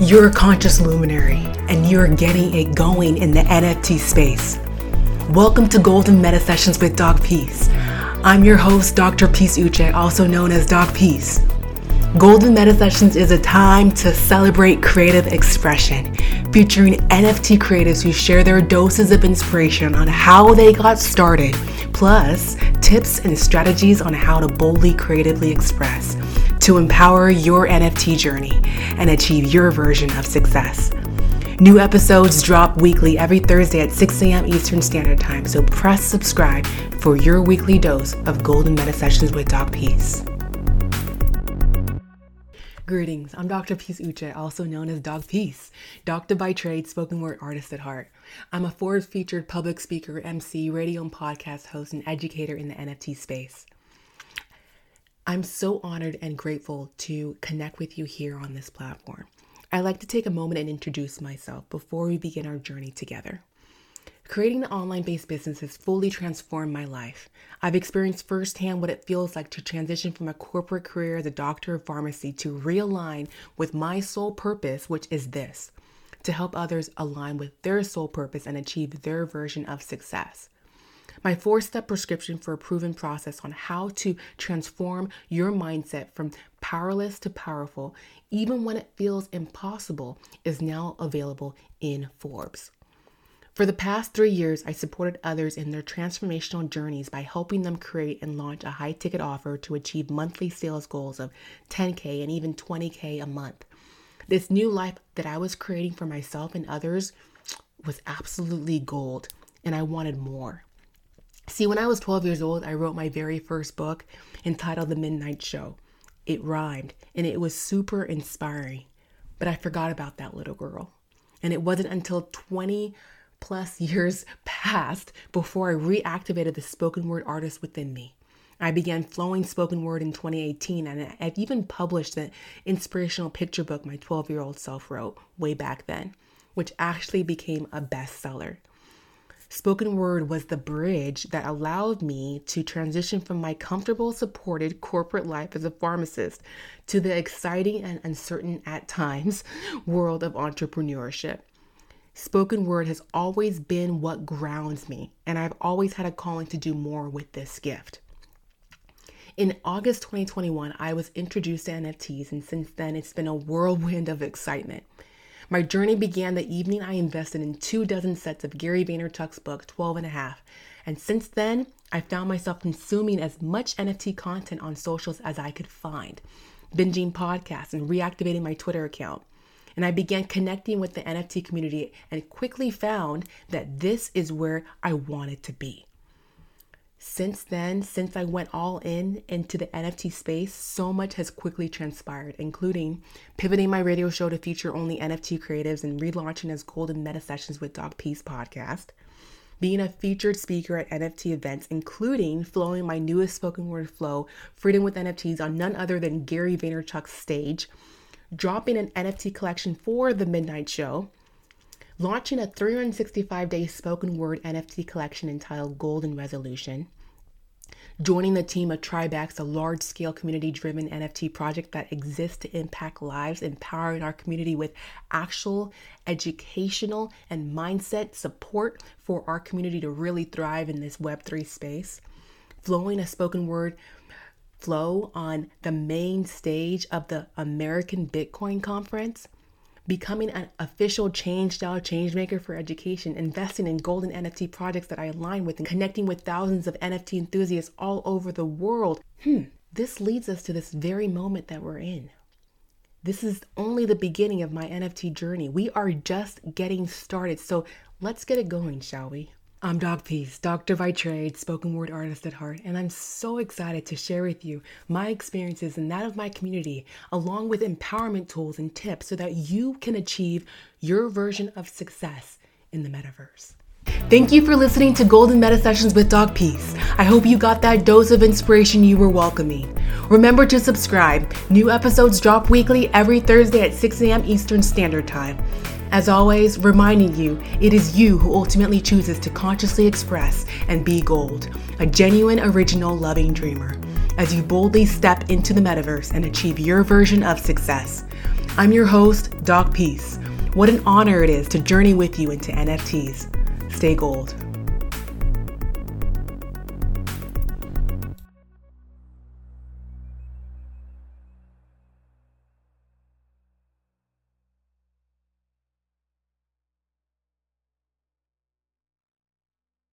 You're a conscious luminary and you're getting it going in the NFT space. Welcome to Golden Meta Sessions with Doc Peace. I'm your host, Dr. Peace Uche, also known as Doc Peace. Golden Meta Sessions is a time to celebrate creative expression, featuring NFT creatives who share their doses of inspiration on how they got started, plus tips and strategies on how to boldly creatively express to empower your NFT journey and achieve your version of success. New episodes drop weekly every Thursday at 6 a.m. Eastern Standard Time, so press subscribe for your weekly dose of Golden Meta Sessions with Doc Peace. Greetings, I'm Dr. Peace Uche, also known as Doc Peace, doctor by trade, spoken word artist at heart. I'm a Forbes featured public speaker, MC, radio and podcast host, and educator in the NFT space. I'm so honored and grateful to connect with you here on this platform. I'd like to take a moment and introduce myself before we begin our journey together. Creating an online based business has fully transformed my life. I've experienced firsthand what it feels like to transition from a corporate career as a doctor of pharmacy to realign with my sole purpose, which is this to help others align with their sole purpose and achieve their version of success my four step prescription for a proven process on how to transform your mindset from powerless to powerful, even when it feels impossible, is now available in Forbes. For the past three years, I supported others in their transformational journeys by helping them create and launch a high ticket offer to achieve monthly sales goals of 10K and even 20K a month. This new life that I was creating for myself and others was absolutely gold, and I wanted more. See, when I was 12 years old, I wrote my very first book entitled The Midnight Show. It rhymed and it was super inspiring, but I forgot about that little girl. And it wasn't until 20 plus years passed before I reactivated the spoken word artist within me. I began flowing spoken word in 2018, and I've even published the inspirational picture book my 12 year old self wrote way back then, which actually became a bestseller. Spoken word was the bridge that allowed me to transition from my comfortable, supported corporate life as a pharmacist to the exciting and uncertain at times world of entrepreneurship. Spoken word has always been what grounds me, and I've always had a calling to do more with this gift. In August 2021, I was introduced to NFTs, and since then, it's been a whirlwind of excitement. My journey began the evening I invested in two dozen sets of Gary Vaynerchuk's book, 12 and a half. And since then, I found myself consuming as much NFT content on socials as I could find, binging podcasts and reactivating my Twitter account. And I began connecting with the NFT community and quickly found that this is where I wanted to be. Since then, since I went all in into the NFT space, so much has quickly transpired, including pivoting my radio show to feature only NFT creatives and relaunching as Golden Meta Sessions with Doc Peace podcast, being a featured speaker at NFT events, including flowing my newest spoken word flow, Freedom with NFTs, on none other than Gary Vaynerchuk's stage, dropping an NFT collection for the Midnight Show, launching a 365 day spoken word NFT collection entitled Golden Resolution, joining the team of Tribex, a large scale community driven NFT project that exists to impact lives, empowering our community with actual educational and mindset support for our community to really thrive in this Web3 space, flowing a spoken word flow on the main stage of the American Bitcoin Conference becoming an official change style change maker for education, investing in golden NFT projects that I align with, and connecting with thousands of NFT enthusiasts all over the world. Hmm, this leads us to this very moment that we're in. This is only the beginning of my NFT journey. We are just getting started. So let's get it going, shall we? I'm Doc Peace, doctor by trade, spoken word artist at heart, and I'm so excited to share with you my experiences and that of my community, along with empowerment tools and tips so that you can achieve your version of success in the metaverse. Thank you for listening to Golden Meta Sessions with Doc Peace. I hope you got that dose of inspiration you were welcoming. Remember to subscribe. New episodes drop weekly every Thursday at 6 a.m. Eastern Standard Time. As always, reminding you, it is you who ultimately chooses to consciously express and be gold, a genuine, original, loving dreamer, as you boldly step into the metaverse and achieve your version of success. I'm your host, Doc Peace. What an honor it is to journey with you into NFTs. Stay gold.